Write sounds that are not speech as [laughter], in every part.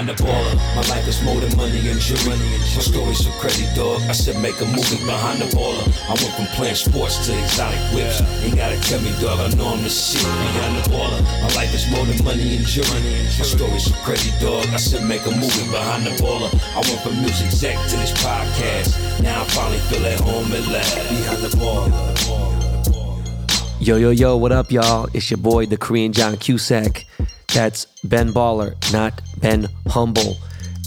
behind the baller. My life is more than money and jewelry. My story's so crazy, dog. I said make a movie behind the baller. I went from playing sports to exotic whips. Ain't gotta tell me, dog. I know I'm the shit behind the baller. My life is more than money and jewelry. My story's so crazy, dog. I said make a movie behind the baller. I went from music exec to this podcast. Now I finally feel at home at last. Behind the baller. Yo, yo, yo, what up, y'all? It's your boy, the Korean John Cusack. That's Ben Baller, not Ben Humble,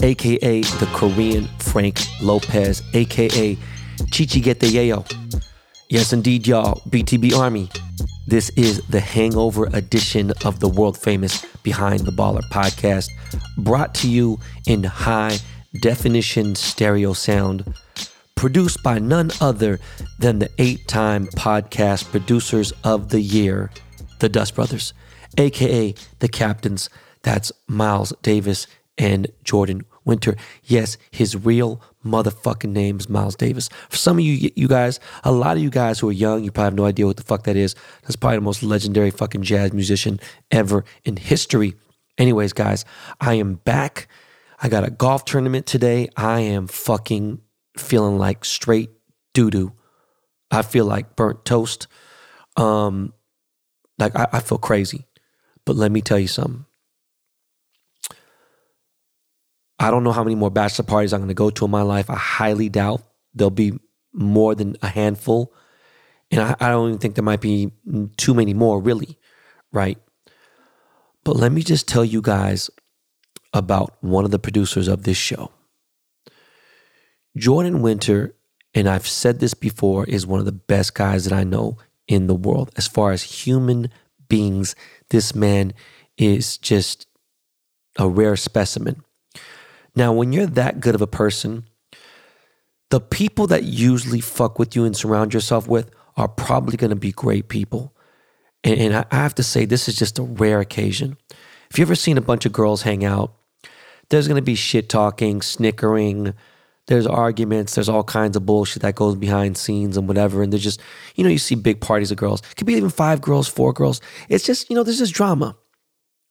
aka the Korean Frank Lopez, aka Chichi Get the Yayo. Yes, indeed, y'all, BTB Army. This is the hangover edition of the world famous Behind the Baller podcast, brought to you in high definition stereo sound produced by none other than the eight time podcast producers of the year, the Dust Brothers, aka the captains. That's Miles Davis and Jordan Winter. Yes, his real motherfucking name is Miles Davis. For some of you, you guys, a lot of you guys who are young, you probably have no idea what the fuck that is. That's probably the most legendary fucking jazz musician ever in history. Anyways, guys, I am back. I got a golf tournament today. I am fucking feeling like straight doo doo. I feel like burnt toast. Um, like I, I feel crazy. But let me tell you something. I don't know how many more bachelor parties I'm going to go to in my life. I highly doubt there'll be more than a handful. And I, I don't even think there might be too many more, really, right? But let me just tell you guys about one of the producers of this show. Jordan Winter, and I've said this before, is one of the best guys that I know in the world. As far as human beings, this man is just a rare specimen. Now, when you're that good of a person, the people that usually fuck with you and surround yourself with are probably going to be great people. And, and I have to say, this is just a rare occasion. If you've ever seen a bunch of girls hang out, there's going to be shit talking, snickering, there's arguments, there's all kinds of bullshit that goes behind scenes and whatever. And there's just, you know, you see big parties of girls. It could be even five girls, four girls. It's just, you know, there's just drama.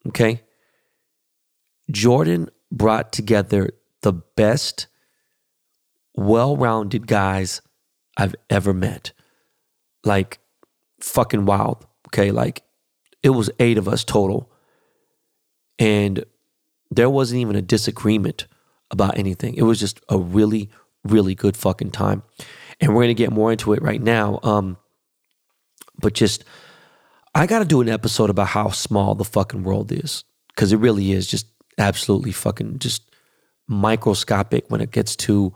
Okay. Jordan brought together the best, well rounded guys I've ever met. Like, fucking wild. Okay. Like, it was eight of us total. And there wasn't even a disagreement about anything. It was just a really, really good fucking time. And we're gonna get more into it right now. Um, but just I gotta do an episode about how small the fucking world is. Cause it really is just absolutely fucking just microscopic when it gets to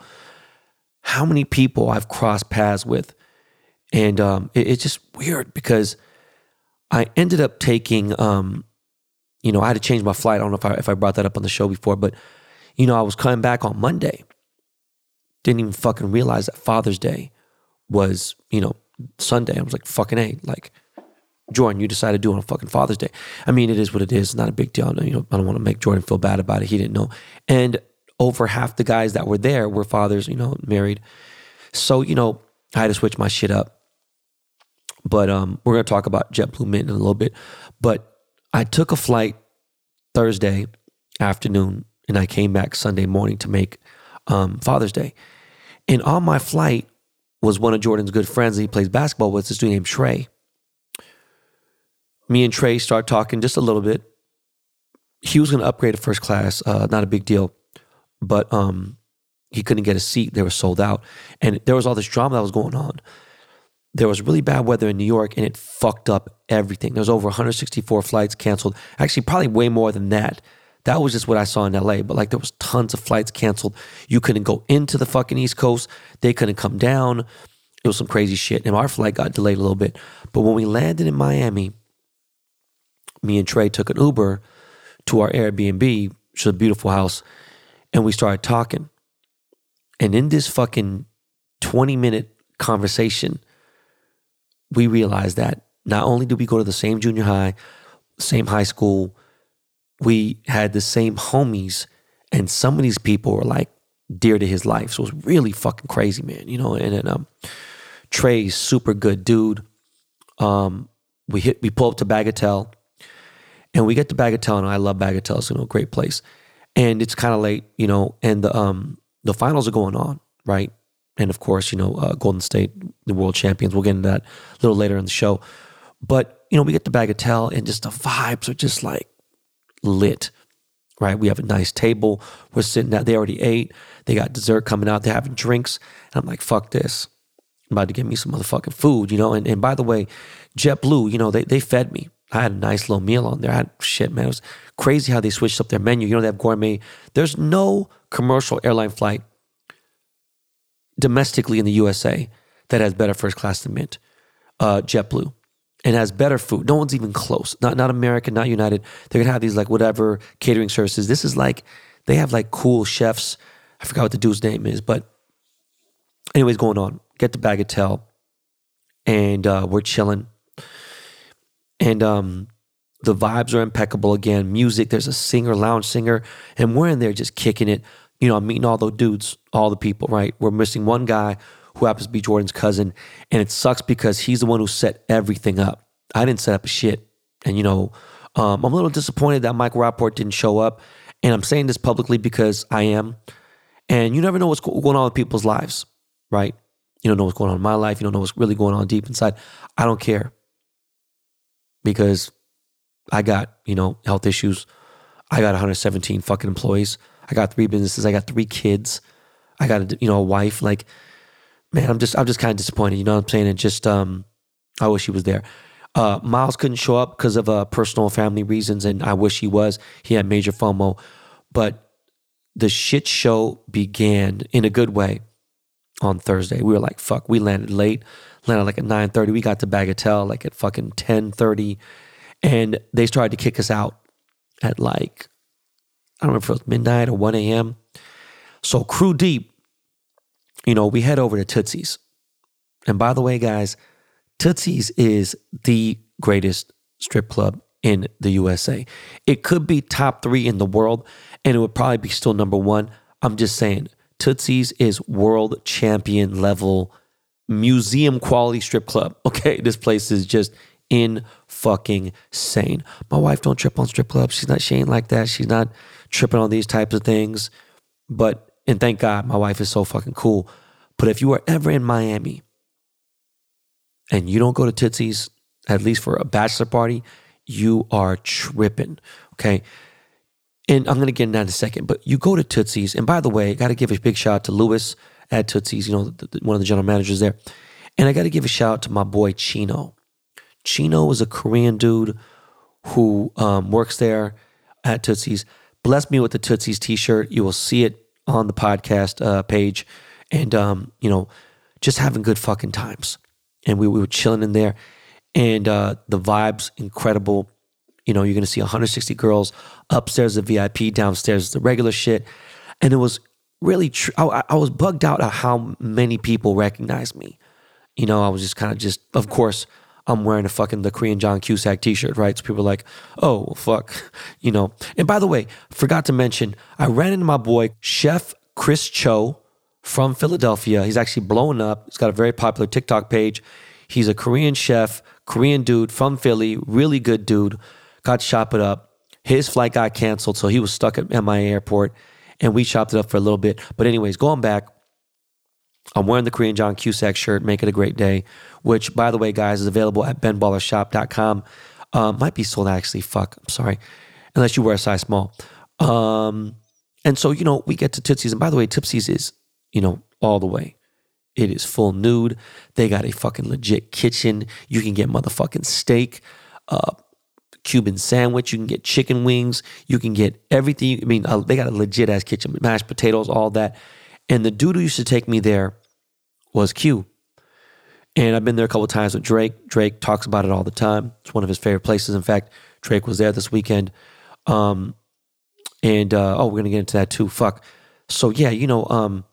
how many people I've crossed paths with. And um, it, it's just weird because I ended up taking, um, you know, I had to change my flight. I don't know if I, if I brought that up on the show before, but you know, I was coming back on Monday. Didn't even fucking realize that Father's Day was, you know, Sunday. I was like, fucking A, like, Jordan, you decided to do on fucking Father's Day. I mean, it is what it is. It's not a big deal. You know, I don't want to make Jordan feel bad about it. He didn't know. And over half the guys that were there were fathers, you know, married. So, you know, I had to switch my shit up. But um, we're gonna talk about JetBlue Mint in a little bit. But I took a flight Thursday afternoon and I came back Sunday morning to make um, Father's Day. And on my flight was one of Jordan's good friends that he plays basketball with, this dude named Trey. Me and Trey start talking just a little bit. He was going to upgrade to first class, uh, not a big deal, but um, he couldn't get a seat. They were sold out. And there was all this drama that was going on. There was really bad weather in New York and it fucked up everything. There was over 164 flights canceled. Actually, probably way more than that that was just what I saw in LA. But like there was tons of flights canceled. You couldn't go into the fucking East Coast. They couldn't come down. It was some crazy shit. And our flight got delayed a little bit. But when we landed in Miami, me and Trey took an Uber to our Airbnb, which is a beautiful house, and we started talking. And in this fucking 20 minute conversation, we realized that not only do we go to the same junior high, same high school, we had the same homies, and some of these people were like dear to his life. So it was really fucking crazy, man. You know, and then um, Trey's super good dude. Um, we hit, we pull up to Bagatelle, and we get to Bagatelle, and I love Bagatelle. It's you know, a great place. and it's kind of late, you know, and the um the finals are going on, right? And of course, you know, uh, Golden State, the world champions. We'll get into that a little later in the show. But you know, we get to Bagatelle, and just the vibes are just like lit, right? We have a nice table. We're sitting down. They already ate. They got dessert coming out. They're having drinks. And I'm like, fuck this. I'm about to get me some motherfucking food, you know. And and by the way, JetBlue, you know, they they fed me. I had a nice little meal on there. I had shit, man. It was crazy how they switched up their menu. You know, they have gourmet. There's no commercial airline flight domestically in the USA that has better first class than Mint. Uh, JetBlue and has better food. No one's even close. Not not American, not United. They're gonna have these like whatever catering services. This is like they have like cool chefs. I forgot what the dude's name is, but anyways, going on. Get the bagatelle, and uh, we're chilling, and um, the vibes are impeccable again. Music, there's a singer, lounge singer, and we're in there just kicking it. You know, I'm meeting all the dudes, all the people. Right, we're missing one guy who happens to be Jordan's cousin. And it sucks because he's the one who set everything up. I didn't set up a shit. And, you know, um, I'm a little disappointed that Michael Rapport didn't show up. And I'm saying this publicly because I am. And you never know what's going on with people's lives, right? You don't know what's going on in my life. You don't know what's really going on deep inside. I don't care because I got, you know, health issues. I got 117 fucking employees. I got three businesses. I got three kids. I got a, you know, a wife. Like, man, I'm just I'm just kind of disappointed. You know what I'm saying? And just um, I wish he was there. Uh, Miles couldn't show up because of uh, personal family reasons, and I wish he was. He had major FOMO, but the shit show began in a good way on Thursday. We were like, fuck, we landed late, landed like at 9.30. We got to Bagatelle like at fucking 10.30. And they started to kick us out at like, I don't remember if it was midnight or 1 a.m. So crew deep, you know, we head over to Tootsie's. And by the way, guys, Tootsie's is the greatest strip club in the USA. It could be top three in the world, and it would probably be still number one. I'm just saying, Tootsie's is world champion level, museum quality strip club. [laughs] Okay, this place is just in fucking sane. My wife don't trip on strip clubs. She's not she ain't like that. She's not tripping on these types of things. But and thank God my wife is so fucking cool. But if you are ever in Miami and you don't go to Tootsie's, at least for a bachelor party, you are tripping. Okay. And I'm going to get into that in a second, but you go to Tootsie's. And by the way, I got to give a big shout out to Lewis at Tootsie's, you know, the, the, one of the general managers there. And I got to give a shout out to my boy Chino. Chino is a Korean dude who um, works there at Tootsie's. Bless me with the Tootsie's t shirt. You will see it on the podcast uh, page, and um, you know, just having good fucking times. And we, we were chilling in there, and uh, the vibes incredible. You know, you're gonna see 160 girls upstairs, the VIP, downstairs, the regular shit, and it was really. Tr- I, I was bugged out at how many people recognized me. You know, I was just kind of just, of course. I'm wearing a fucking the Korean John Cusack t-shirt, right? So people are like, oh, fuck, [laughs] you know. And by the way, forgot to mention, I ran into my boy, Chef Chris Cho from Philadelphia. He's actually blowing up. He's got a very popular TikTok page. He's a Korean chef, Korean dude from Philly, really good dude. Got shop it up. His flight got canceled, so he was stuck at MIA airport, and we chopped it up for a little bit. But anyways, going back, I'm wearing the Korean John Cusack shirt, Make It a Great Day, which, by the way, guys, is available at benballershop.com. Um, might be sold actually. Fuck, I'm sorry. Unless you wear a size small. Um, and so, you know, we get to Tootsie's. And by the way, Tootsie's is, you know, all the way. It is full nude. They got a fucking legit kitchen. You can get motherfucking steak, uh, Cuban sandwich. You can get chicken wings. You can get everything. I mean, uh, they got a legit ass kitchen, mashed potatoes, all that. And the dude who used to take me there was Q. And I've been there a couple times with Drake. Drake talks about it all the time. It's one of his favorite places. In fact, Drake was there this weekend. Um, and uh, oh, we're gonna get into that too. Fuck. So yeah, you know, um,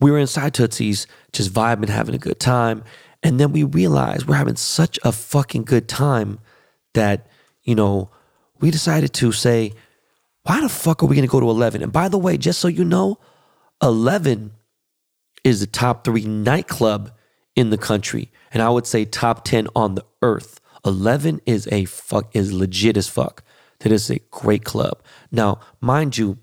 we were inside Tootsie's, just vibing, having a good time, and then we realized we're having such a fucking good time that you know we decided to say why the fuck are we going to go to 11? And by the way, just so you know, 11 is the top three nightclub in the country. And I would say top 10 on the earth. 11 is a fuck, is legit as fuck. that is a great club. Now, mind you,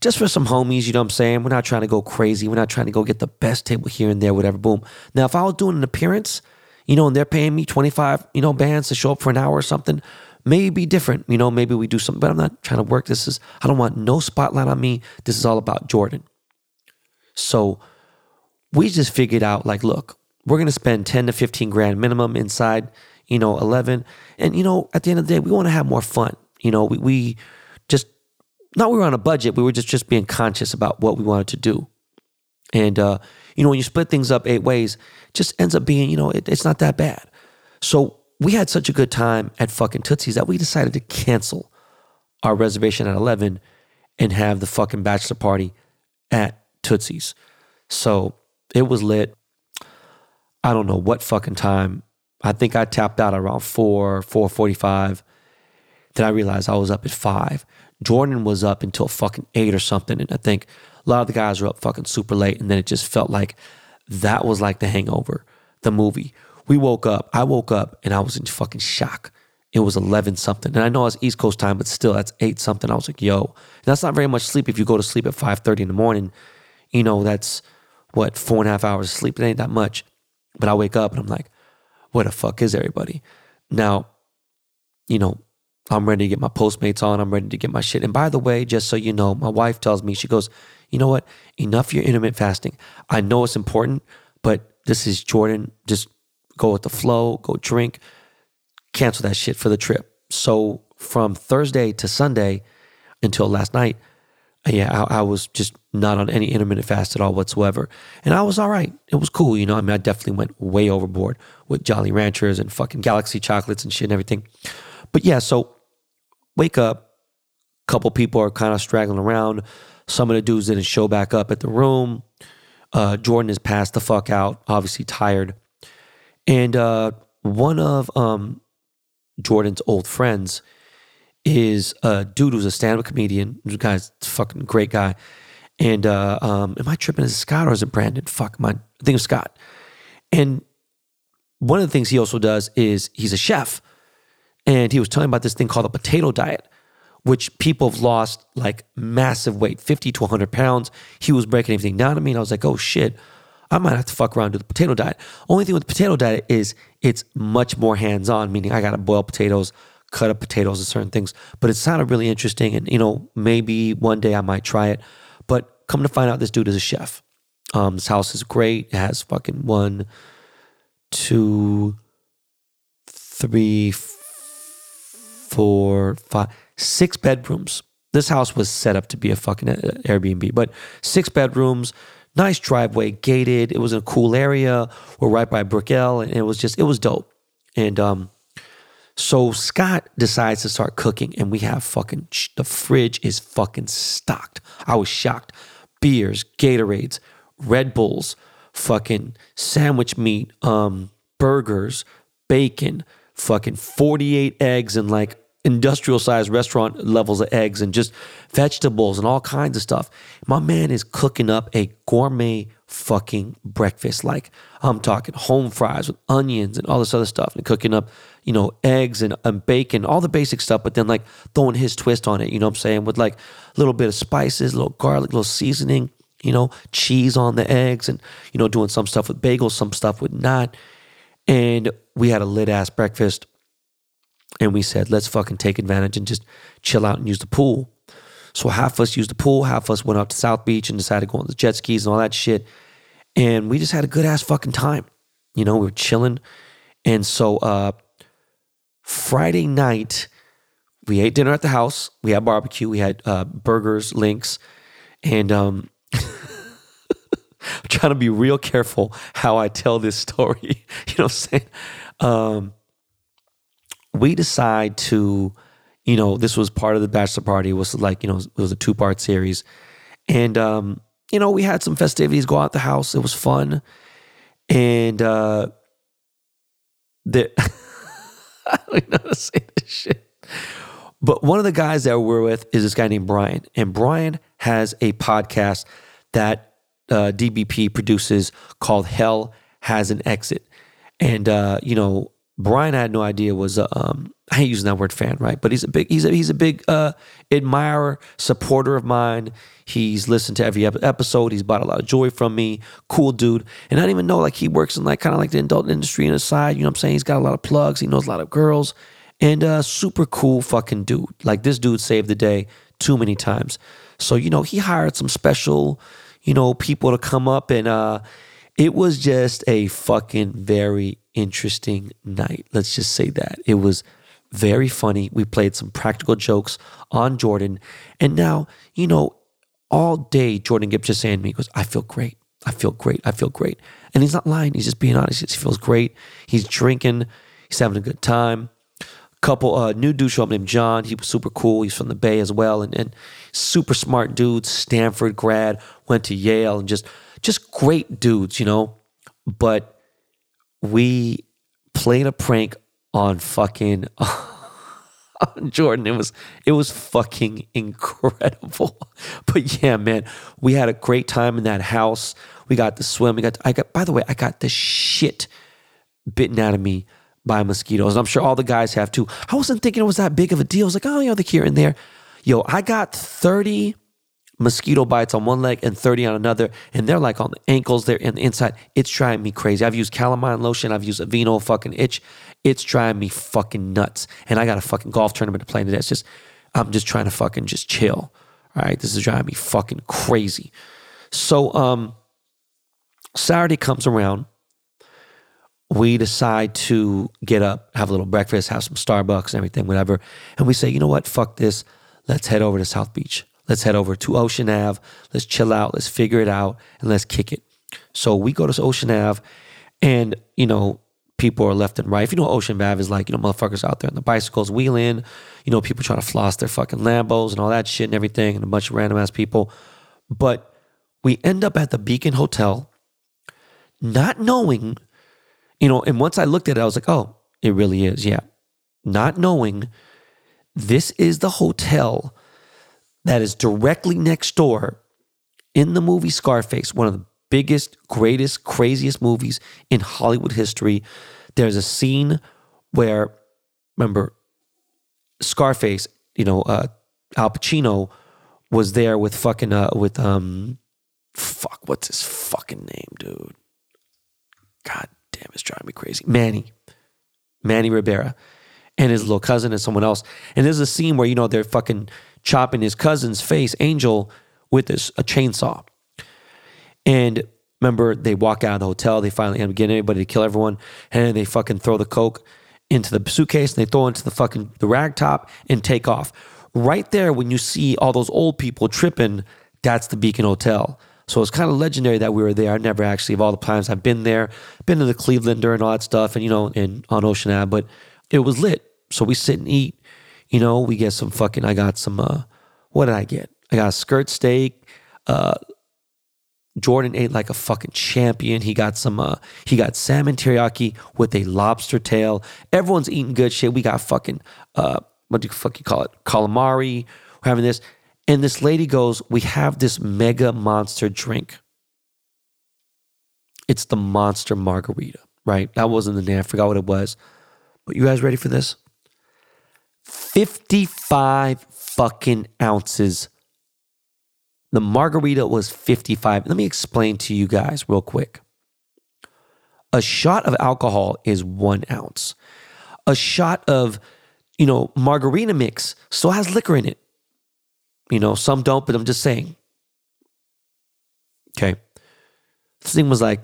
just for some homies, you know what I'm saying? We're not trying to go crazy. We're not trying to go get the best table here and there, whatever, boom. Now, if I was doing an appearance, you know, and they're paying me 25, you know, bands to show up for an hour or something, maybe different. You know, maybe we do something, but I'm not trying to work. This is, I don't want no spotlight on me. This is all about Jordan. So we just figured out like, look, we're going to spend 10 to 15 grand minimum inside, you know, 11. And, you know, at the end of the day, we want to have more fun. You know, we, we just not we were on a budget, we were just just being conscious about what we wanted to do. And uh, you know, when you split things up eight ways, just ends up being, you know, it, it's not that bad. So we had such a good time at fucking Tootsie's that we decided to cancel our reservation at 11 and have the fucking bachelor party at Tootsie's. So it was lit. I don't know what fucking time. I think I tapped out around 4, 4.45. Then I realized I was up at 5. Jordan was up until fucking eight or something. And I think a lot of the guys were up fucking super late. And then it just felt like that was like the hangover, the movie. We woke up, I woke up and I was in fucking shock. It was 11 something. And I know it's East Coast time, but still, that's 8 something. I was like, yo, that's not very much sleep if you go to sleep at 5.30 in the morning. You know, that's what, four and a half hours of sleep. It ain't that much. But I wake up and I'm like, where the fuck is everybody? Now, you know, I'm ready to get my Postmates on. I'm ready to get my shit. And by the way, just so you know, my wife tells me, she goes, you know what? Enough your intermittent fasting. I know it's important, but this is Jordan. Just go with the flow, go drink, cancel that shit for the trip. So from Thursday to Sunday until last night, yeah, I, I, was just not on any intermittent fast at all whatsoever. And I was all right. It was cool. You know, I mean, I definitely went way overboard with Jolly Ranchers and fucking Galaxy chocolates and shit and everything. But yeah, so wake up. Couple people are kind of straggling around. Some of the dudes didn't show back up at the room. Uh, Jordan is passed the fuck out, obviously tired. And uh, one of um, Jordan's old friends is a dude who's a stand-up comedian. This guy's fucking great guy. And uh, um, am I tripping? Is it Scott or is it Brandon? Fuck, my, I think it's Scott. And one of the things he also does is he's a chef. And he was telling about this thing called a potato diet, which people have lost like massive weight, 50 to 100 pounds. He was breaking everything down to me. And I was like, oh shit, I might have to fuck around with the potato diet. Only thing with the potato diet is it's much more hands on, meaning I got to boil potatoes, cut up potatoes and certain things. But it sounded really interesting. And, you know, maybe one day I might try it. But come to find out, this dude is a chef. Um, this house is great. It has fucking one, two, three, four, five, six bedrooms. This house was set up to be a fucking uh, Airbnb, but six bedrooms, nice driveway, gated. It was in a cool area. We're right by Brickell, and it was just it was dope. And um, so Scott decides to start cooking, and we have fucking the fridge is fucking stocked. I was shocked. Beers, Gatorades, Red Bulls, fucking sandwich meat, um, burgers, bacon, fucking 48 eggs and like industrial sized restaurant levels of eggs and just vegetables and all kinds of stuff. My man is cooking up a gourmet fucking breakfast. Like I'm talking home fries with onions and all this other stuff and cooking up, you know, eggs and, and bacon, all the basic stuff, but then like throwing his twist on it, you know what I'm saying? With like a little bit of spices, a little garlic, a little seasoning, you know, cheese on the eggs and, you know, doing some stuff with bagels, some stuff with not. And we had a lit ass breakfast and we said, let's fucking take advantage and just chill out and use the pool. So half of us used the pool, half of us went up to South Beach and decided to go on the jet skis and all that shit. And we just had a good ass fucking time. You know, we were chilling. And so uh Friday night, we ate dinner at the house. We had barbecue. We had uh, burgers, links, and um, [laughs] I'm trying to be real careful how I tell this story. [laughs] you know what I'm saying? Um, we decide to, you know, this was part of the bachelor party. It was like, you know, it was a two part series. And, um, you know, we had some festivities go out the house. It was fun. And, uh, the, [laughs] I don't know how to say this shit. But one of the guys that we're with is this guy named Brian. And Brian has a podcast that uh, DBP produces called Hell Has an Exit. And, uh, you know, Brian I had no idea was a, um, I hate using that word fan, right? But he's a big he's a he's a big uh, admirer, supporter of mine. He's listened to every episode. He's bought a lot of joy from me. Cool dude. And I didn't even know like he works in like kind of like the adult industry on the side. You know what I'm saying? He's got a lot of plugs. He knows a lot of girls. And uh super cool fucking dude. Like this dude saved the day too many times. So, you know, he hired some special, you know, people to come up and uh it was just a fucking very interesting night. Let's just say that. It was very funny. We played some practical jokes on Jordan. And now, you know, all day Jordan Gibbs just saying to me, goes, I feel great. I feel great. I feel great. And he's not lying. He's just being honest. He feels great. He's drinking. He's having a good time. Couple uh, new dude show up named John. He was super cool. He's from the Bay as well. And, and super smart dude, Stanford grad, went to Yale and just just great dudes, you know. But we played a prank on fucking [laughs] on Jordan. It was it was fucking incredible. [laughs] But yeah, man, we had a great time in that house. We got to swim. We got to, I got by the way, I got the shit bitten out of me by mosquitoes. I'm sure all the guys have too. I wasn't thinking it was that big of a deal. I was like, oh, you know, the here and there. Yo, I got 30 mosquito bites on one leg and 30 on another, and they're like on the ankles, they're in the inside. It's driving me crazy. I've used calamine lotion, I've used Aveeno fucking itch. It's driving me fucking nuts. And I got a fucking golf tournament to play today. It's just, I'm just trying to fucking just chill. All right, this is driving me fucking crazy. So, um, Saturday comes around. We decide to get up, have a little breakfast, have some Starbucks and everything, whatever. And we say, you know what? Fuck this. Let's head over to South Beach. Let's head over to Ocean Ave. Let's chill out. Let's figure it out and let's kick it. So we go to Ocean Ave and, you know, people are left and right. If you know Ocean Ave is like, you know, motherfuckers out there on the bicycles wheeling, you know, people trying to floss their fucking Lambos and all that shit and everything and a bunch of random ass people. But we end up at the Beacon Hotel not knowing, you know, and once I looked at it, I was like, oh, it really is. Yeah. Not knowing this is the hotel that is directly next door in the movie Scarface, one of the biggest, greatest, craziest movies in Hollywood history. There's a scene where, remember, Scarface, you know, uh, Al Pacino was there with fucking, uh, with, um, fuck, what's his fucking name, dude? God damn, it's driving me crazy. Manny. Manny Ribera and his little cousin and someone else. And there's a scene where, you know, they're fucking chopping his cousin's face, Angel, with this, a chainsaw. And remember, they walk out of the hotel. They finally end up getting anybody to kill everyone. And they fucking throw the coke into the suitcase and they throw into the fucking the rag top and take off. Right there, when you see all those old people tripping, that's the Beacon Hotel. So it's kind of legendary that we were there. I never actually, of all the times I've been there, been to the Clevelander and all that stuff, and you know, and on Ocean Ave, but it was lit. So we sit and eat. You know, we get some fucking. I got some. uh What did I get? I got a skirt steak. Uh Jordan ate like a fucking champion. He got some. uh He got salmon teriyaki with a lobster tail. Everyone's eating good shit. We got fucking. uh What do you fuck you call it? Calamari. We're having this, and this lady goes, "We have this mega monster drink. It's the monster margarita, right? That wasn't the name. I forgot what it was. But you guys ready for this? 55 fucking ounces. The margarita was 55. Let me explain to you guys real quick. A shot of alcohol is one ounce. A shot of, you know, margarita mix still has liquor in it. You know, some don't, but I'm just saying. Okay. This thing was like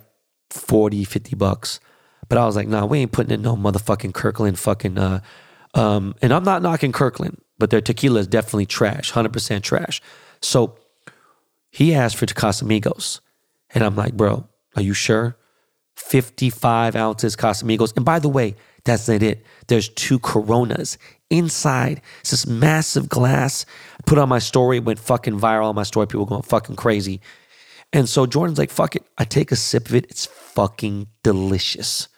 40, 50 bucks. But I was like, nah, we ain't putting in no motherfucking Kirkland fucking uh, um, and I'm not knocking Kirkland, but their tequila is definitely trash, 100% trash. So he asked for Casamigos. And I'm like, bro, are you sure? 55 ounces Casamigos. And by the way, that's not it. There's two Coronas inside. It's this massive glass. I put on my story, went fucking viral on my story. People going fucking crazy. And so Jordan's like, fuck it. I take a sip of it. It's fucking delicious.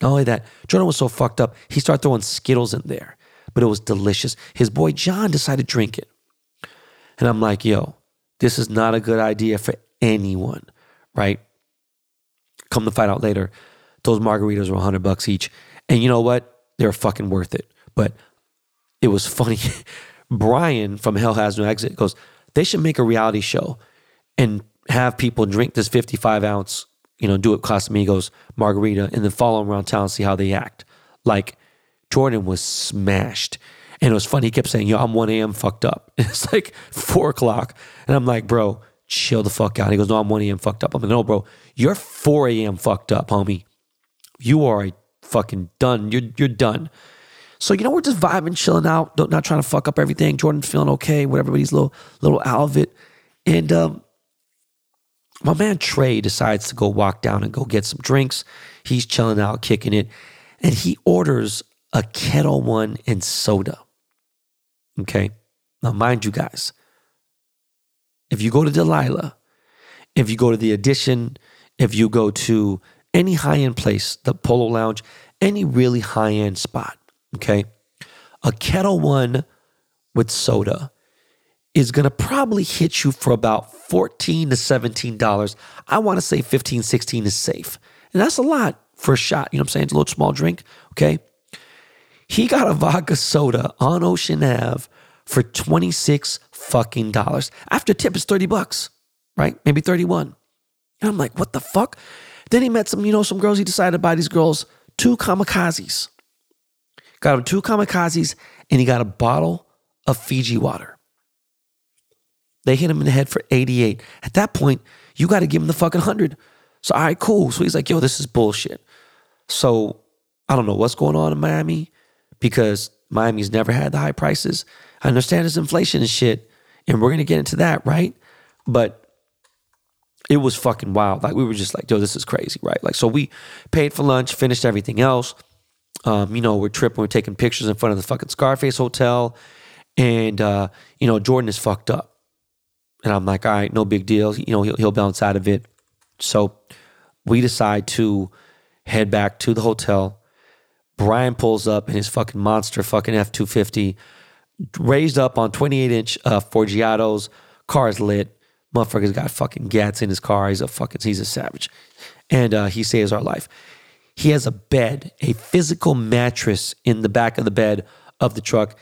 Not only that, Jordan was so fucked up, he started throwing Skittles in there, but it was delicious. His boy John decided to drink it. And I'm like, yo, this is not a good idea for anyone, right? Come to find out later, those margaritas were 100 bucks each. And you know what? They're fucking worth it. But it was funny. [laughs] Brian from Hell Has No Exit goes, they should make a reality show and have people drink this 55 ounce, you know, do it Casamigos margarita and then follow them around town and see how they act. Like Jordan was smashed. And it was funny. He kept saying, Yo, I'm 1 a.m. fucked up. [laughs] It's like four o'clock. And I'm like, Bro, chill the fuck out. He goes, No, I'm 1 a.m. fucked up. I'm like, No, bro, you're 4 a.m. fucked up, homie. You are a fucking done. You're, you're done. So, you know, we're just vibing, chilling out, not trying to fuck up everything. Jordan's feeling okay, whatever, but he's a little, little out of it. And um, my man Trey decides to go walk down and go get some drinks. He's chilling out, kicking it. And he orders a Ketel One and soda. Okay. Now, mind you guys, if you go to Delilah, if you go to the Edition, if you go to any high end place, the Polo Lounge, any really high end spot, okay, a Ketel One with soda is going to probably hit you for about 14 to $17. I want to say 15, 16 is safe. And that's a lot for a shot. You know what I'm saying? It's a little small drink, okay? He got a [laughs] vodka soda on Ocean Ave for 26 fucking dollars. After tip is 30 bucks, right? Maybe 31. And I'm like, what the fuck? Then he met some, you know, some girls. He decided to buy these girls two kamikazes. Got him two kamikazes and he got a bottle of Fiji water. They hit him in the head for 88. At that point, you got to give him the fucking 100. So, all right, cool. So he's like, yo, this is bullshit. So I don't know what's going on in Miami because Miami's never had the high prices. I understand there's inflation and shit, and we're gonna get into that, right? But it was fucking wild. Like we were just like, yo, this is crazy, right? Like, so we paid for lunch, finished everything else. Um, you know, we're tripping, we're taking pictures in front of the fucking Scarface Hotel, and uh, you know, Jordan is fucked up. And I'm like, all right, no big deal. You know, he'll, he'll bounce out of it. So we decide to head back to the hotel Brian pulls up in his fucking monster fucking F 250, raised up on 28 inch uh, Forgiatos. Car is lit. Motherfucker's got fucking gats in his car. He's a fucking, he's a savage. And uh, he saves our life. He has a bed, a physical mattress in the back of the bed of the truck.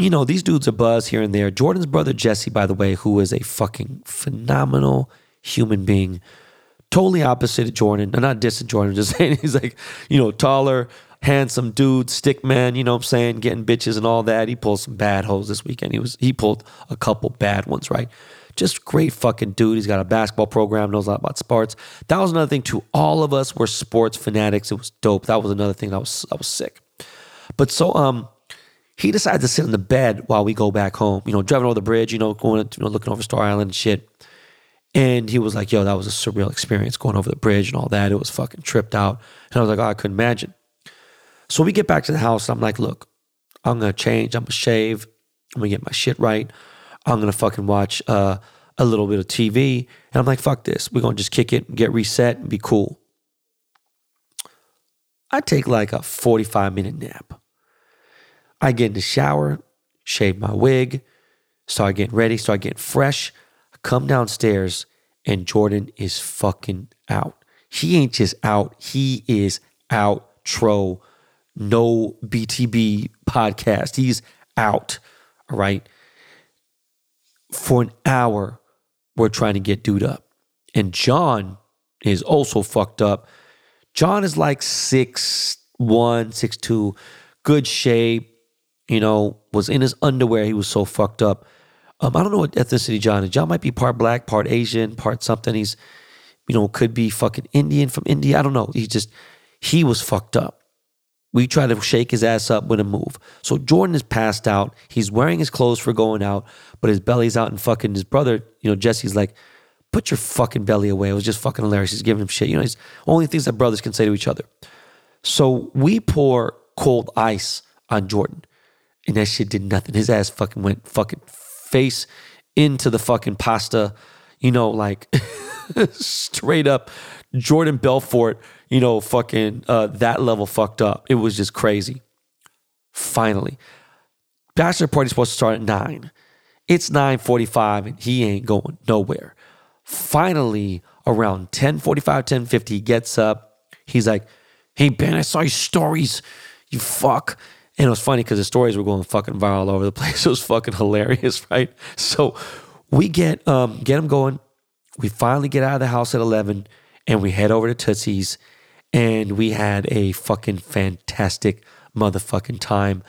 You know, these dudes are buzz here and there. Jordan's brother, Jesse, by the way, who is a fucking phenomenal human being, totally opposite of Jordan. I'm not dissing Jordan, [laughs] just saying he's like, you know, taller, handsome dude, stick man, you know what I'm saying, getting bitches and all that. He pulled some bad hoes this weekend. He was he pulled a couple bad ones, right? Just great fucking dude. He's got a basketball program, knows a lot about sports. That was another thing too. All of us were sports fanatics. It was dope. That was another thing that was I was sick. But so um he decided to sit in the bed while we go back home. You know, driving over the bridge, you know, going you know, looking over Star Island and shit. And he was like, yo, that was a surreal experience going over the bridge and all that. It was fucking tripped out. And I was like, oh, I couldn't imagine. So we get back to the house. I'm like, look, I'm gonna change. I'm gonna shave. I'm gonna get my shit right. I'm gonna fucking watch uh, a little bit of TV. And I'm like, fuck this. We're gonna just kick it, get reset, and be cool. I take like a 45 minute nap. I get in the shower, shave my wig, start getting ready, start getting fresh. I come downstairs, and Jordan is fucking out. He ain't just out, he is out. Tro no BTB podcast. He's out. All right. For an hour, we're trying to get dude up. And John is also fucked up. John is like six one, six two, good shape, you know, was in his underwear. He was so fucked up. Um, I don't know what ethnicity John is. John might be part black, part Asian, part something. He's, you know, could be fucking Indian from India. I don't know. He just, he was fucked up. We try to shake his ass up with a move. So Jordan is passed out. He's wearing his clothes for going out, but his belly's out and fucking his brother, you know, Jesse's like, put your fucking belly away. It was just fucking hilarious. He's giving him shit. You know, it's only things that brothers can say to each other. So we pour cold ice on Jordan. And that shit did nothing. His ass fucking went fucking face into the fucking pasta, you know, like [laughs] straight up Jordan Belfort you know, fucking uh, that level fucked up. It was just crazy. Finally, bachelor party's supposed to start at nine. It's nine forty-five, and he ain't going nowhere. Finally, around 1045, 1050, he gets up. He's like, hey, Ben, I saw your stories. You fuck. And it was funny because the stories were going fucking viral all over the [laughs] place. It was fucking hilarious, [laughs] right? So we get um get them going. We finally get out of the house at 11 and we head over to Tootsie's and we had a fucking fantastic motherfucking time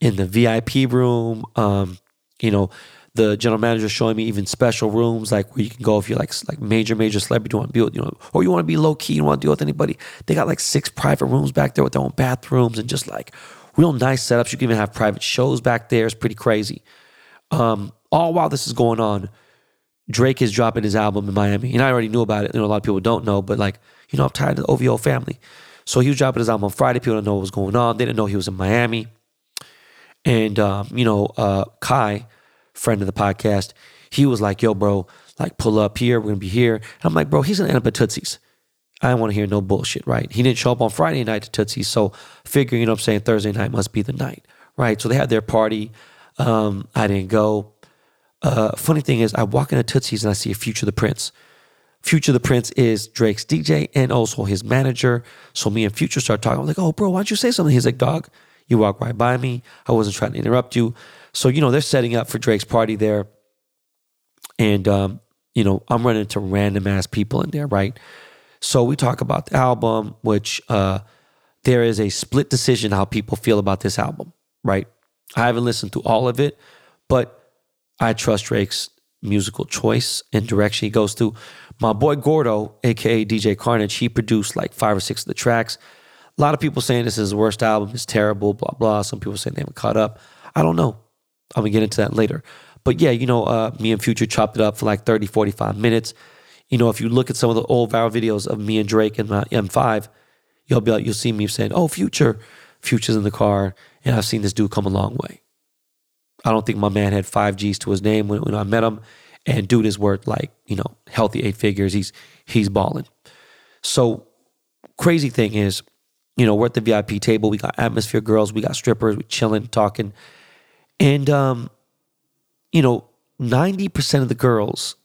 in the VIP room. Um, you know, the general manager showing me even special rooms like where you can go if you're like like major major celebrity you want to be with you know or you want to be low key you want to deal with anybody they got like six private rooms back there with their own bathrooms and just like real nice setups you can even have private shows back there. It's pretty crazy. Um, all while this is going on Drake is dropping his album in Miami and I already knew about it. You know a lot of people don't know but like you know I'm tired of the OVO family. So he was dropping his album on Friday. People didn't know what was going on. They didn't know he was in Miami. And um, you know uh, Kai friend of the podcast, he was like, yo, bro, like pull up here. We're gonna be here. And I'm like, bro, he's gonna end up at Tootsie's. I don't want to hear no bullshit, right? He didn't show up on Friday night to Tootsie's, so figuring, you know I'm saying, Thursday night must be the night, right? So they had their party. Um, I didn't go. Uh, funny thing is, I walk into Tootsie's and I see Future the Prince. Future the Prince is Drake's DJ and also his manager. So me and Future start talking. I'm like, oh, bro, why don't you say something? He's like, dog, you walk right by me. I wasn't trying to interrupt you. So, you know, they're setting up for Drake's party there. And, um, you know, I'm running into random ass people in there, right? So we talk about the album, which uh, there is a split decision how people feel about this album, right? I haven't listened to all of it, but I trust Drake's musical choice and direction he goes through. My boy Gordo, aka DJ Carnage, he produced like five or six of the tracks. A lot of people saying this is his worst album, it's terrible, blah, blah. Some people saying they haven't caught up. I don't know. I'm gonna get into that later. But yeah, you know, uh, me and Future chopped it up for like 30, 45 minutes. You know, if you look at some of the old viral videos of me and Drake and my M5, you'll be like, you'll see me saying, "Oh, Future, Future's in the car," and I've seen this dude come a long way. I don't think my man had five G's to his name when, when I met him, and dude is worth like you know healthy eight figures. He's he's balling. So crazy thing is, you know, we're at the VIP table. We got atmosphere girls, we got strippers, we chilling, talking. And, um, you know, 90% of the girls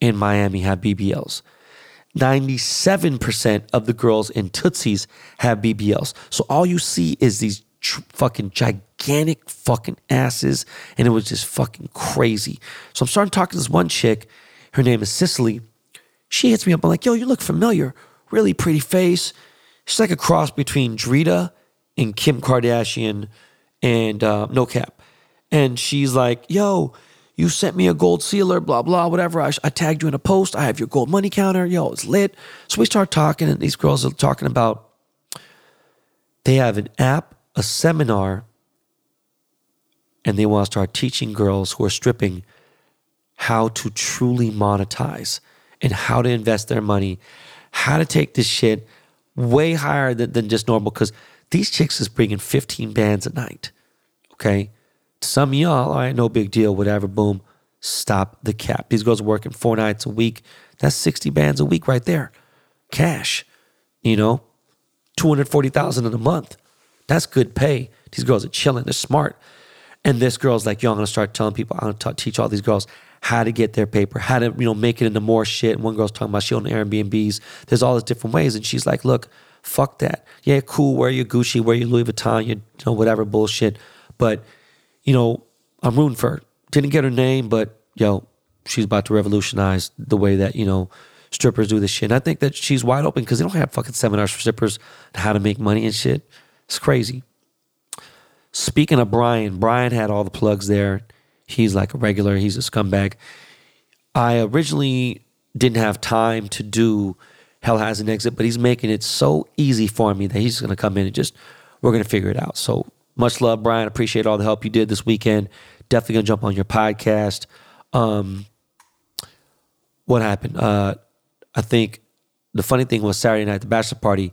in Miami have BBLs. 97% of the girls in Tootsie's have BBLs. So all you see is these tr- fucking gigantic fucking asses. And it was just fucking crazy. So I'm starting talking to this one chick. Her name is Cicely. She hits me up. I'm like, yo, you look familiar. Really pretty face. She's like a cross between Drita and Kim Kardashian and uh, no cap and she's like, yo, you sent me a gold sealer, blah, blah, whatever. I, I, tagged you in a post. I have your gold money counter. Yo, it's lit. So we start talking, and these girls are talking about they have an app, a seminar, and they want to start teaching girls who are stripping how to truly monetize and how to invest their money, how to take this shit way higher than, than just normal. Because these chicks is bringing 15 bands a night. Okay. Some y'all, all right, no big deal, whatever, boom, stop the cap. These girls are working four nights a week. That's 60 bands a week right there. Cash, you know, 240,000 in a month. That's good pay. These girls are chilling, they're smart. And this girl's like, yo, I'm gonna start telling people, I'm gonna teach all these girls how to get their paper, how to, you know, make it into more shit. And one girl's talking about she owned Airbnbs. There's all these different ways. And she's like, look, fuck that. Yeah, cool, wear your Gucci, wear your Louis Vuitton, you know, whatever bullshit. But you know, I'm rooting for her. Didn't get her name, but yo, she's about to revolutionize the way that, you know, strippers do this shit. And I think that she's wide open because they don't have fucking seminars for strippers and how to make money and shit. It's crazy. Speaking of Brian, Brian had all the plugs there. He's like a regular, he's a scumbag. I originally didn't have time to do Hell Has an Exit, but he's making it so easy for me that he's gonna come in and just, we're gonna figure it out. So much love, Brian. Appreciate all the help you did this weekend. Definitely gonna jump on your podcast. Um, what happened? Uh, I think the funny thing was Saturday night, the bachelor party.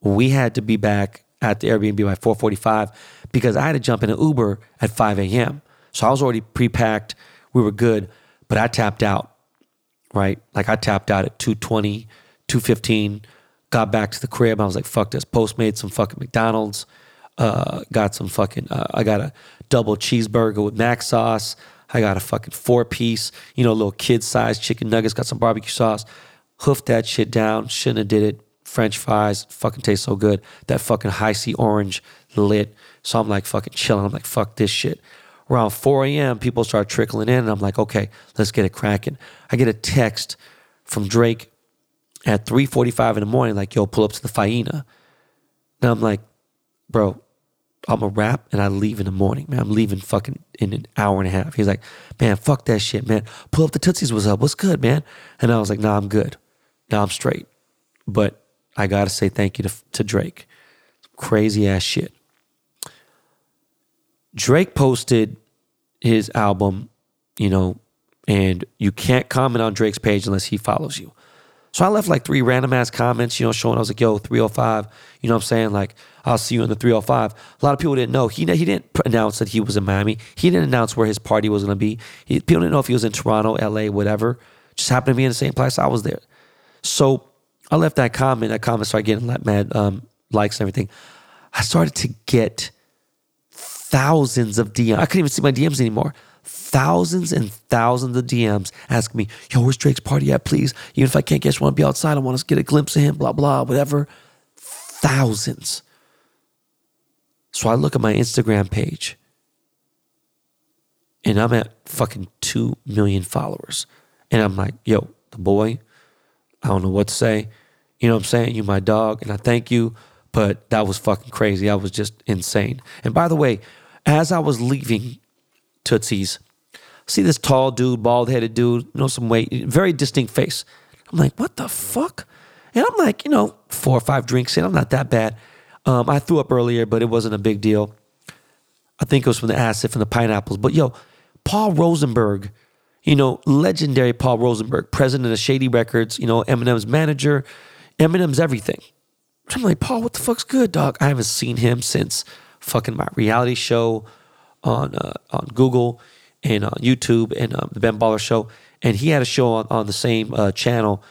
We had to be back at the Airbnb by 4:45 because I had to jump in an Uber at 5 a.m. So I was already pre-packed. We were good, but I tapped out. Right, like I tapped out at 2:20, 2:15. Got back to the crib. I was like, "Fuck this." Postmates some fucking McDonald's. Uh, got some fucking. Uh, I got a double cheeseburger with mac sauce. I got a fucking four piece, you know, little kid sized chicken nuggets. Got some barbecue sauce. Hoofed that shit down. Shouldn't have did it. French fries fucking taste so good. That fucking Hi-C orange lit. So I'm like fucking chilling. I'm like, fuck this shit. Around 4 a.m., people start trickling in, and I'm like, okay, let's get it cracking. I get a text from Drake at 3:45 in the morning, like, yo, pull up to the Faena. And I'm like, bro, I'm a rap and I leave in the morning, man. I'm leaving fucking in an hour and a half. He's like, man, fuck that shit, man. Pull up the Tootsies, what's up? What's good, man? And I was like, nah, I'm good. Nah, I'm straight. But I gotta say thank you to, to Drake. Crazy ass shit. Drake posted his album, you know, and you can't comment on Drake's page unless he follows you. So I left like three random ass comments, you know, showing I was like, yo, 305. You know what I'm saying? Like, I'll see you in the 305. A lot of people didn't know. He, he didn't announce that he was in Miami. He didn't announce where his party was going to be. He, people didn't know if he was in Toronto, LA, whatever. Just happened to be in the same place I was there. So I left that comment. That comment started getting mad um, likes and everything. I started to get thousands of DMs. I couldn't even see my DMs anymore thousands and thousands of DMs asking me, yo, where's Drake's party at, please? Even if I can't want to be outside. I want to get a glimpse of him, blah, blah, whatever. Thousands. So I look at my Instagram page and I'm at fucking 2 million followers. And I'm like, yo, the boy, I don't know what to say. You know what I'm saying? You my dog, and I thank you, but that was fucking crazy. I was just insane. And by the way, as I was leaving Tootsie's, see this tall dude, bald headed dude, you know, some weight, very distinct face. I'm like, what the fuck? And I'm like, you know, four or five drinks in, I'm not that bad. Um, I threw up earlier, but it wasn't a big deal. I think it was from the acid, from the pineapples. But yo, Paul Rosenberg, you know, legendary Paul Rosenberg, president of Shady Records, you know, Eminem's manager, Eminem's everything. I'm like, Paul, what the fuck's good, dog? I haven't seen him since fucking my reality show on uh, on Google and on YouTube and um, the Ben Baller Show. And he had a show on, on the same uh, channel.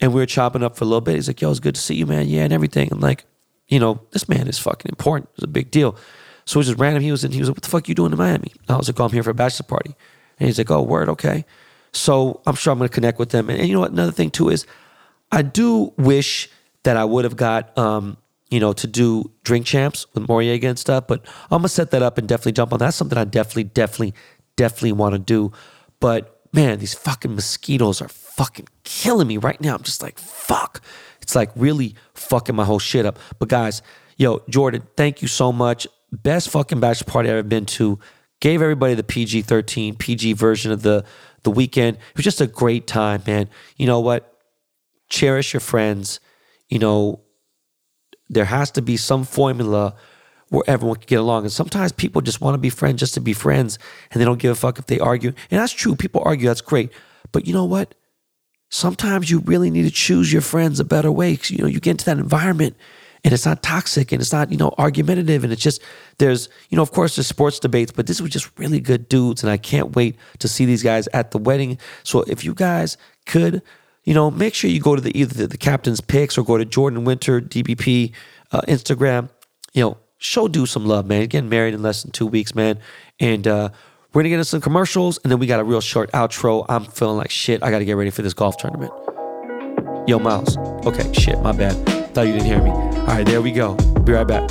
And we were chopping up for a little bit. He's like, yo, it's good to see you, man. Yeah, and everything. I'm like, you know, this man is fucking important. It's a big deal. So it was just random. He was in, he was like, what the fuck you doing in Miami? I was like, oh, I'm here for a bachelor party. And he's like, oh, word, okay. So I'm sure I'm going to connect with them. And, and, you know what? Another thing too is I do wish that I would have got, um, you know, to do drink champs with Noreaga and stuff. But I'm to set that up and definitely jump on. That's something I definitely, definitely, definitely want to do. But man, these fucking mosquitoes are fucking killing me right now. I'm just like, fuck. It's like really fucking my whole shit up. But guys, yo, Jordan, thank you so much. Best fucking bachelor party I've ever been to. Gave everybody the PG 13, PG version of the, the weekend. It was just a great time, man. You know what? Cherish your friends. You know, there has to be some formula where everyone can get along. And sometimes people just want to be friends just to be friends and they don't give a fuck if they argue. And that's true. People argue, that's great. But you know what? Sometimes you really need to choose your friends a better way. You know, you get into that environment and it's not toxic and it's not, you know, argumentative. And it's just, there's, you know, of course, there's sports debates, but this was just really good dudes. And I can't wait to see these guys at the wedding. So if you guys could, you know, make sure you go to the either the, the captain's picks or go to Jordan Winter DBP uh, Instagram. You know, show do some love, man. Getting married in less than two weeks, man. And uh, we're gonna get into some commercials, and then we got a real short outro. I'm feeling like shit. I got to get ready for this golf tournament. Yo, Miles. Okay, shit, my bad. Thought you didn't hear me. All right, there we go. Be right back.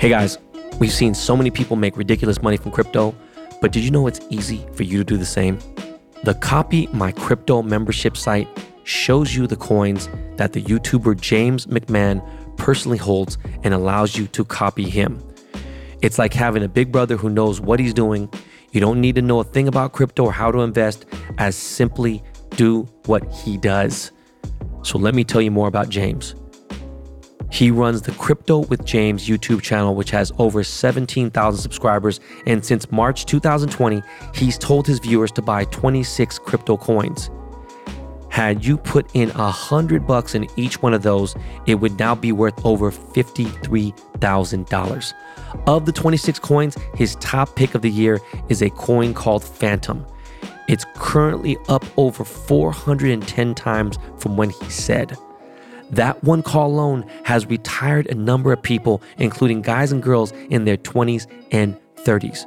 Hey guys, we've seen so many people make ridiculous money from crypto, but did you know it's easy for you to do the same? The Copy My Crypto membership site shows you the coins that the YouTuber James McMahon personally holds and allows you to copy him. It's like having a big brother who knows what he's doing. You don't need to know a thing about crypto or how to invest, as simply do what he does. So let me tell you more about James. He runs the Crypto with James YouTube channel, which has over 17,000 subscribers. And since March 2020, he's told his viewers to buy 26 crypto coins. Had you put in a hundred bucks in each one of those, it would now be worth over $53,000. Of the 26 coins, his top pick of the year is a coin called Fantom. It's currently up over 410 times from when he said. That one call alone has retired a number of people, including guys and girls in their 20s and 30s.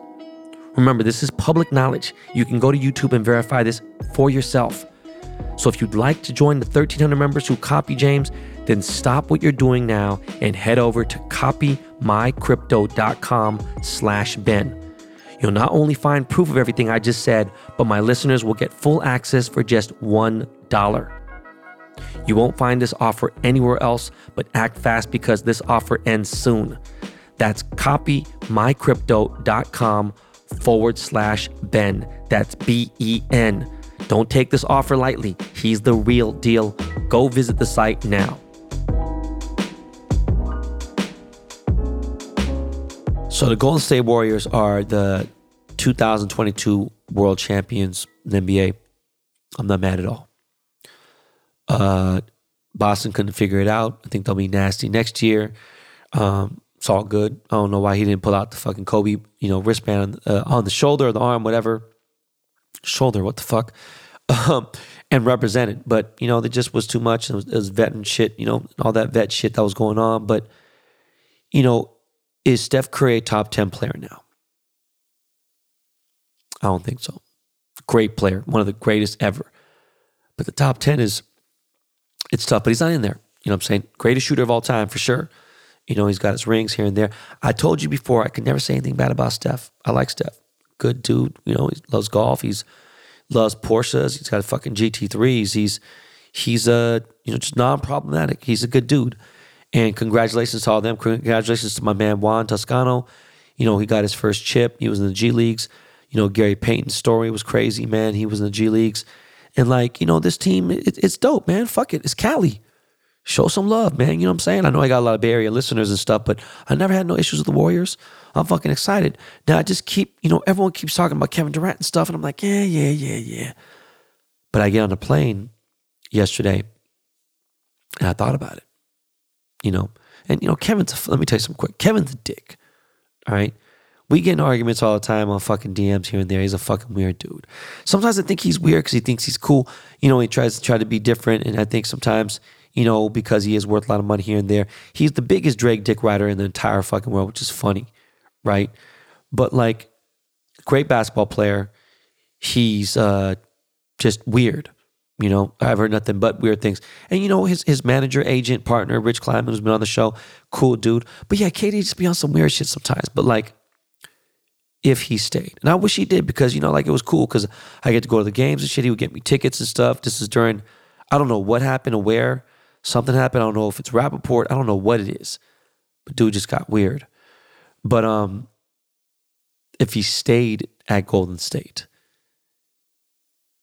Remember, this is public knowledge. You can go to YouTube and verify this for yourself. So if you'd like to join the 1,300 members who copy James, then stop what you're doing now and head over to copymycrypto.com slash Ben. You'll not only find proof of everything I just said, but my listeners will get full access for just $1. You won't find this offer anywhere else, but act fast because this offer ends soon. That's copymycrypto.com forward slash Ben. That's B E N. Don't take this offer lightly. He's the real deal. Go visit the site now. So the Golden State Warriors are the 2022 world champions in the NBA. I'm not mad at all. Uh, Boston couldn't figure it out. I think they'll be nasty next year. Um, it's all good. I don't know why he didn't pull out the fucking Kobe, you know, wristband uh, on the shoulder or the arm, whatever. Shoulder, what the fuck? [laughs] Um, and represented. But, you know, there just was too much. It was, it was vet and shit, you know, all that vet shit that was going on. But, you know, is Steph Curry a top 10 player now? I don't think so. Great player, one of the greatest ever. But the top 10 is, it's tough, but he's not in there. You know what I'm saying? Greatest shooter of all time for sure. You know, he's got his rings here and there. I told you before, I could never say anything bad about Steph. I like Steph. Good dude. You know, he loves golf. He's loves Porsches. He's got a fucking GT3s. He's he's a you know just non-problematic. He's a good dude. And congratulations to all them. Congratulations to my man Juan Toscano. You know, he got his first chip. He was in the G Leagues. You know, Gary Payton's story was crazy, man. He was in the G Leagues. And like, you know, this team, it, it's dope, man. Fuck it. It's Cali. Show some love, man. You know what I'm saying? I know I got a lot of Bay Area listeners and stuff, but I never had no issues with the Warriors. I'm fucking excited. Now I just keep, you know, everyone keeps talking about Kevin Durant and stuff, and I'm like, yeah, yeah, yeah, yeah. But I get on the plane yesterday and I thought about it. You know, and you know, Kevin's let me tell you something quick. Kevin's a dick. All right. We get in arguments all the time on fucking DMs here and there. He's a fucking weird dude. Sometimes I think he's weird because he thinks he's cool. You know, he tries to try to be different. And I think sometimes, you know, because he is worth a lot of money here and there, he's the biggest drag dick rider in the entire fucking world, which is funny, right? But like, great basketball player. He's uh, just weird. You know, I've heard nothing but weird things. And you know, his his manager, agent, partner, Rich Kleiman, who's been on the show, cool dude. But yeah, KD just be on some weird shit sometimes. But like, if he stayed. And I wish he did because, you know, like it was cool because I get to go to the games and shit. He would get me tickets and stuff. This is during, I don't know what happened or where. Something happened. I don't know if it's Rapaport. I don't know what it is. But dude just got weird. But um, if he stayed at Golden State,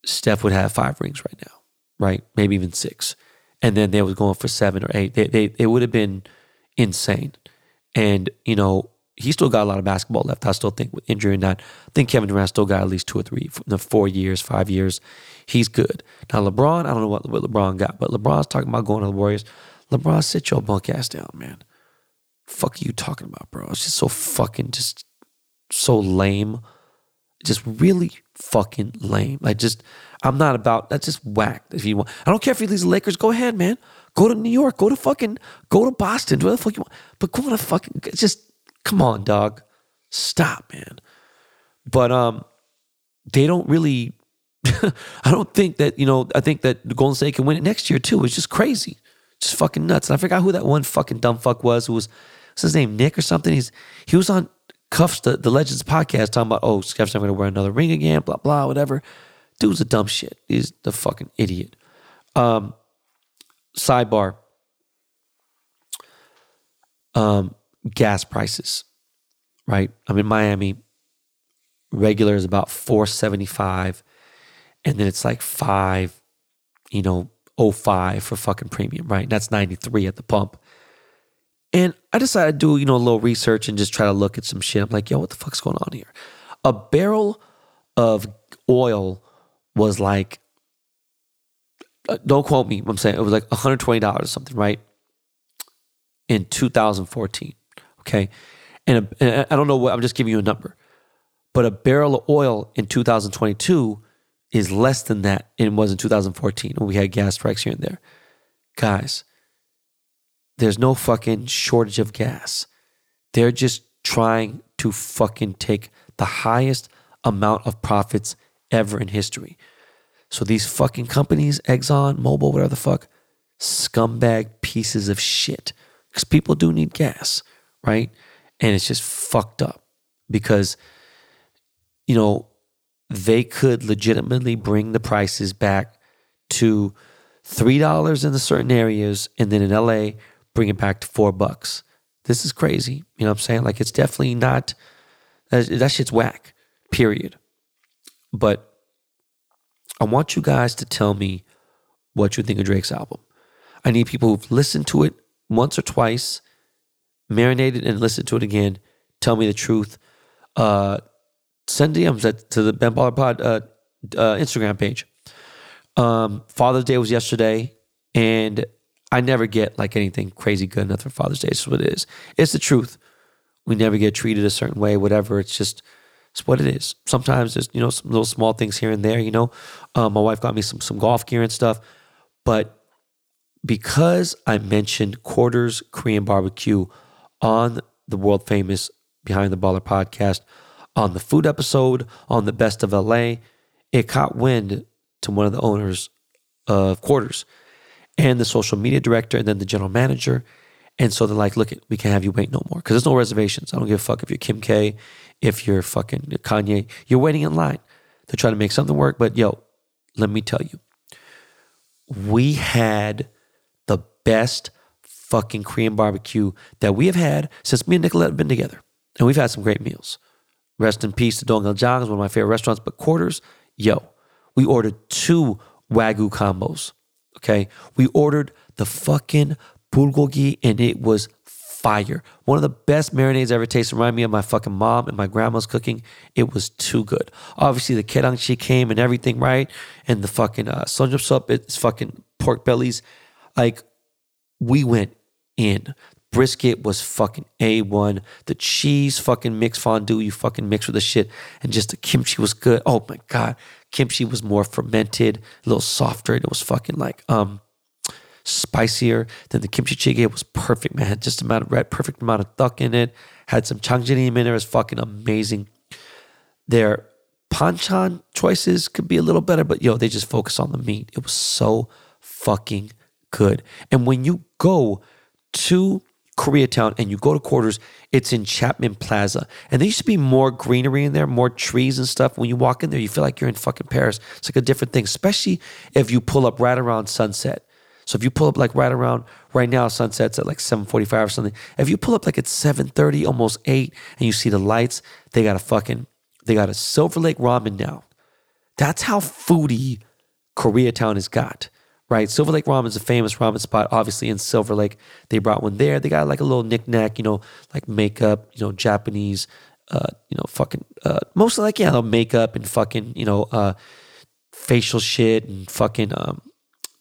Steph would have five rings right now, right? Maybe even six. And then they was going for seven or eight. They, they, it would have been insane. And, you know, he still got a lot of basketball left. I still think with injury and that, I think Kevin Durant still got at least two or three, four years, five years. He's good. Now LeBron, I don't know what, what LeBron got, but LeBron's talking about going to the Warriors. LeBron, sit your bunk ass down, man. Fuck you talking about, bro? It's just so fucking just so lame. Just really fucking lame. Like just I'm not about that's just whack. If you want, I don't care if he leaves the Lakers. Go ahead, man. Go to New York. Go to fucking go to Boston. Do whatever the fuck you want. But go to fucking just Come on, dog. Stop, man. But um, they don't really. [laughs] I don't think that you know. I think that the Golden State can win it next year too. It's just crazy, just fucking nuts. And I forgot who that one fucking dumb fuck was. Who was what's his name? Nick or something. He's he was on Cuffs the, the Legends podcast talking about oh Steph's never gonna wear another ring again. Blah blah whatever. Dude's a dumb shit. He's the fucking idiot. Um, sidebar. Um, gas prices, right? I'm in Miami. Regular is about 475 and then it's like 5, you know, 05 for fucking premium, right? That's 93 at the pump. And I decided to do, you know, a little research and just try to look at some shit. I'm like, yo, what the fuck's going on here? A barrel of oil was like, uh, don't quote me, I'm saying it was like $120 or something, right? In 2014. Okay. And, I don't know what, I'm just giving you a number, but a barrel of oil in 2022 is less than that it was in 2014 when we had gas strikes here and there. Guys, there's no fucking shortage of gas. They're just trying to fucking take the highest amount of profits ever in history. So these fucking companies, Exxon, Mobil, whatever the fuck, scumbag pieces of shit. Because people do need gas, right? And it's just fucked up because, you know, they could legitimately bring the prices back to $3 in the certain areas and then in LA bring it back to 4 bucks. This is crazy. You know what I'm saying? Like it's definitely not that, that shit's whack. Period. But I want you guys to tell me what you think of Drake's album. I need people who've listened to it once or twice, marinated and listen to it again. Tell me the truth. Uh, send DMs at, to the Ben Baller Pod uh, uh, Instagram page. Um, Father's Day was yesterday, and I never get like anything crazy good enough for Father's Day. It's what it is. It's the truth. We never get treated a certain way, whatever. It's just it's what it is. Sometimes there's you know some little small things here and there. You know, um, my wife got me some some golf gear and stuff, but because I mentioned Quarters Korean Barbecue on the world famous Behind the Baller podcast, on the food episode, on the Best of LA, it caught wind to one of the owners of Quarters and the social media director and then the general manager. And so they're like, look, we can't have you wait no more because there's no reservations. I don't give a fuck if you're Kim K, if you're fucking Kanye. You're waiting in line. They're trying to make something work. But yo, let me tell you, we had the best fucking Korean barbecue that we have had since me and Nicolette have been together. And we've had some great meals. Rest in peace to Dong Il Jang is one of my favorite restaurants. But quarters, yo, we ordered two Wagyu combos. Okay. We ordered the fucking bulgogi and it was fire. One of the best marinades I ever tasted. Remind me of my fucking mom and my grandma's cooking. It was too good. Obviously, the kerangchi came and everything, right? And the fucking uh, sup, it's fucking pork bellies. Like, we went in. Brisket was fucking A1. The cheese fucking mixed fondue, you fucking mix with the shit. And just the kimchi was good. Oh my God. Kimchi was more fermented, a little softer. And it was fucking like um spicier than the kimchi jjigae. It was perfect, man. Had just amount of red, perfect amount of duck in it. Had some changjin in there. It was fucking amazing. Their panchan choices could be a little better, but yo, they just focus on the meat. It was so fucking good. And when you go to Koreatown and you go to quarters, it's in Chapman Plaza. And there used to be more greenery in there, more trees and stuff. When you walk in there, you feel like you're in fucking Paris. It's like a different thing, especially if you pull up right around sunset. So if you pull up like right around right now, sunset's at like 7:45 or something. If you pull up like at 7:30, almost 8, and you see the lights, they got a fucking they got a Silver Lake ramen now. That's how foodie Koreatown has got right? Silver Lake Ramen is a famous ramen spot, obviously in Silver Lake. They brought one there. They got like a little knickknack, you know, like makeup, you know, Japanese, uh, you know, fucking, uh, mostly like, yeah, makeup and fucking, you know, uh, facial shit and fucking, um,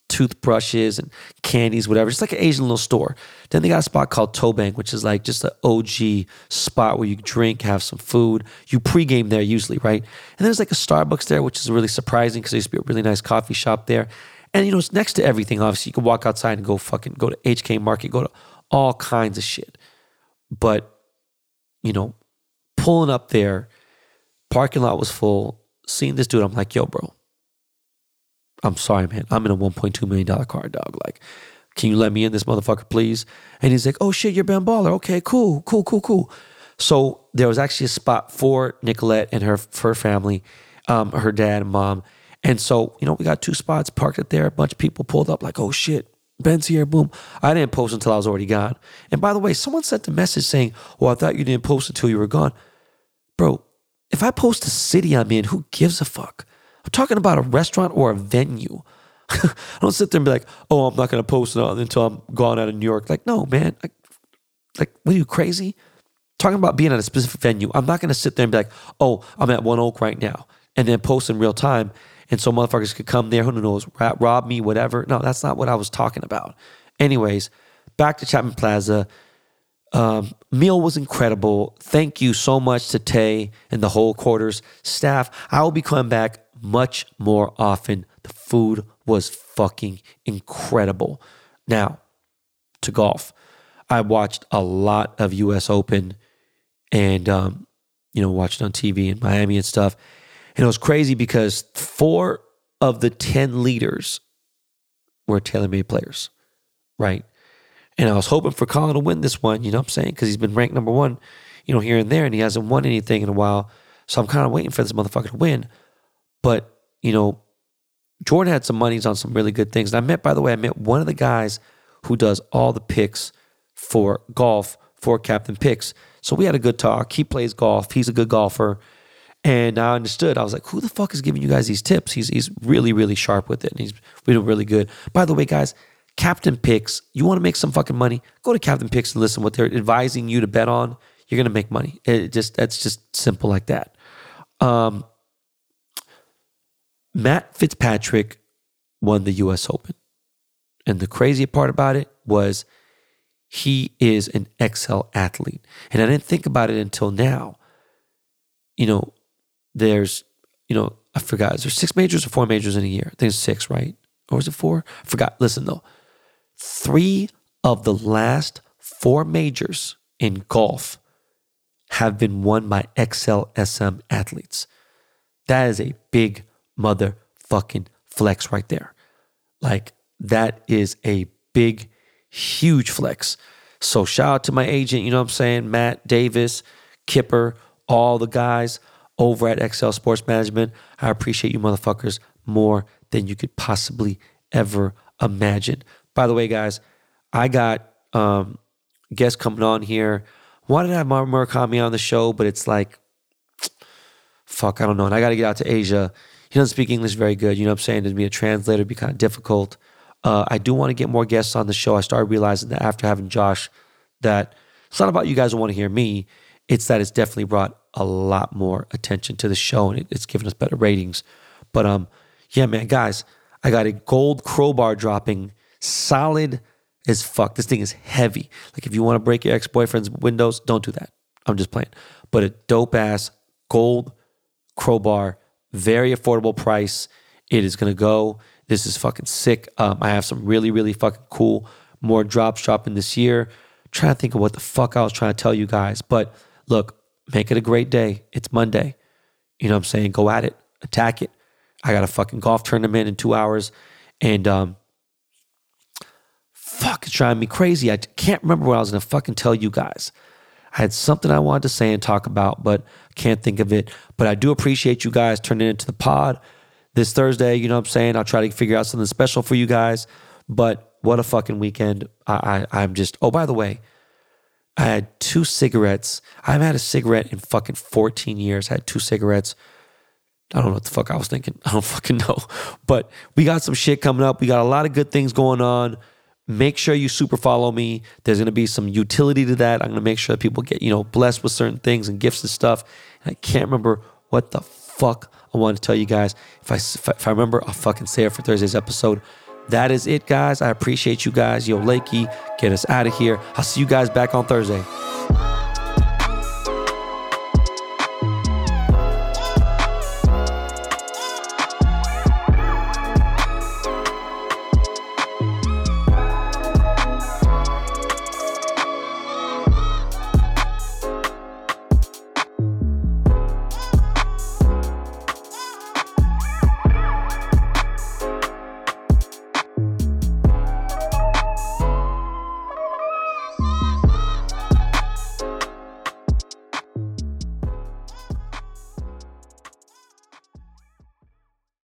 toothbrushes and candies, whatever. It's like an Asian little store. Then they got a spot called Tobang, which is like just an OG spot where you drink, have some food. You pregame there usually, right? And there's like a Starbucks there, which is really surprising because there used to be a really nice coffee shop there. And you know, it's next to everything. Obviously, you can walk outside and go fucking go to HK Market, go to all kinds of shit. But you know, pulling up there, parking lot was full. Seeing this dude, I'm like, yo, bro. I'm sorry, man. I'm in a 1.2 million dollar car, dog. Like, can you let me in this motherfucker, please? And he's like, oh shit, you're Ben Baller. Okay, cool, cool, cool, cool. So there was actually a spot for Nicolette and her her family, um, her dad and mom and so, you know, we got two spots parked it there. A bunch of people pulled up like, oh shit, Ben's here, boom. I didn't post until I was already gone. And by the way, someone sent a message saying, well, I thought you didn't post until you were gone. Bro, if I post a city I'm in, who gives a fuck? I'm talking about a restaurant or a venue. [laughs] I don't sit there and be like, oh, I'm not going to post until I'm gone out of New York. Like, no, man. Like, like what are you crazy? Talking about being at a specific venue. I'm not going to sit there and be like, oh, I'm at One Oak right now and then post in real time and so motherfuckers could come there, who knows, rob me, whatever. No, that's not what I was talking about. Anyways, back to Chapman Plaza. Um, meal was incredible. Thank you so much to Tay and the whole quarters staff. I will be coming back much more often. The food was fucking incredible. Now, to golf. I watched a lot of US Open and um, you know, watched on TV in Miami and stuff. And it was crazy because four of the 10 leaders were TaylorMade players, right? And I was hoping for Collin to win this one, you know what I'm saying? Because he's been ranked number one, you know, here and there, and he hasn't won anything in a while. So I'm kind of waiting for this motherfucker to win. But, you know, Jordan had some monies on some really good things. And I met, by the way, I met one of the guys who does all the picks for golf for Captain Picks. So we had a good talk. He plays golf. He's a good golfer. And I understood. I was like, who the fuck is giving you guys these tips? He's he's really, really sharp with it. And he's really, really good. By the way, guys, Captain Picks, you want to make some fucking money? Go to Captain Picks and listen what they're advising you to bet on. You're gonna make money. It just that's just simple like that. Um, Matt Fitzpatrick won the US Open. And the crazy part about it was he is an Excel athlete. And I didn't think about it until now. You know, there's, you know, I forgot, is there six majors or four majors in a year? I think it's six, right? Or is it four? I forgot. Listen though, three of the last four majors in golf have been won by XLSM athletes. That is a big motherfucking flex right there. Like, that is a big, huge flex. So, shout out to my agent, you know what I'm saying? Matt Davis, Kipper, all the guys over at Excel Sports Management. I appreciate you motherfuckers more than you could possibly ever imagine. By the way, guys, I got um, guests coming on here. Wanted to have Mark Murakami on the show, but it's like, fuck, I don't know. And I got to get out to Asia he doesn't speak English very good. You know what I'm saying? To be a translator would be kind of difficult. Uh, I do want to get more guests on the show. I started realizing that after having Josh, that it's not about you guys want to hear me. It's that it's definitely brought a lot more attention to the show and it, it's given us better ratings. But um, yeah, man, guys, I got a gold crowbar dropping, solid as fuck. This thing is heavy. Like if you want to break your ex boyfriend's windows, don't do that. I'm just playing. But a dope ass gold crowbar very affordable price. It is to go. This is fucking sick. Um, I have some really, really fucking cool more drops dropping this year. I'm trying to think of what the fuck I was trying to tell you guys. But look, make it a great day. It's Monday. You know what I'm saying? Go at it, attack it. I got a fucking golf tournament in two hours. And um, fuck, it's driving me crazy. I can't remember what I was going to fucking tell you guys. I had something I wanted to say and talk about, but can't think of it. But I do appreciate you guys turning into the pod this Thursday. You know what I'm saying? I'll try to figure out something special for you guys. But what a fucking weekend. I, I I'm just oh by the way, I had two cigarettes. I haven't had a cigarette in fucking 14 years. I had two cigarettes. I don't know what the fuck I was thinking. [laughs] I don't fucking know. But we got some shit coming up. We got a lot of good things going on. Make sure you super follow me. There's going to be some utility to that. I'm going to make sure that people get, you know, blessed with certain things and gifts and stuff. And I can't remember what the fuck I want to tell you guys. If I, if I remember, I'll fucking say it for Thursday's episode. That is it, guys. I appreciate you guys. Yo, Lakey, get us out of here. I'll see you guys back on Thursday.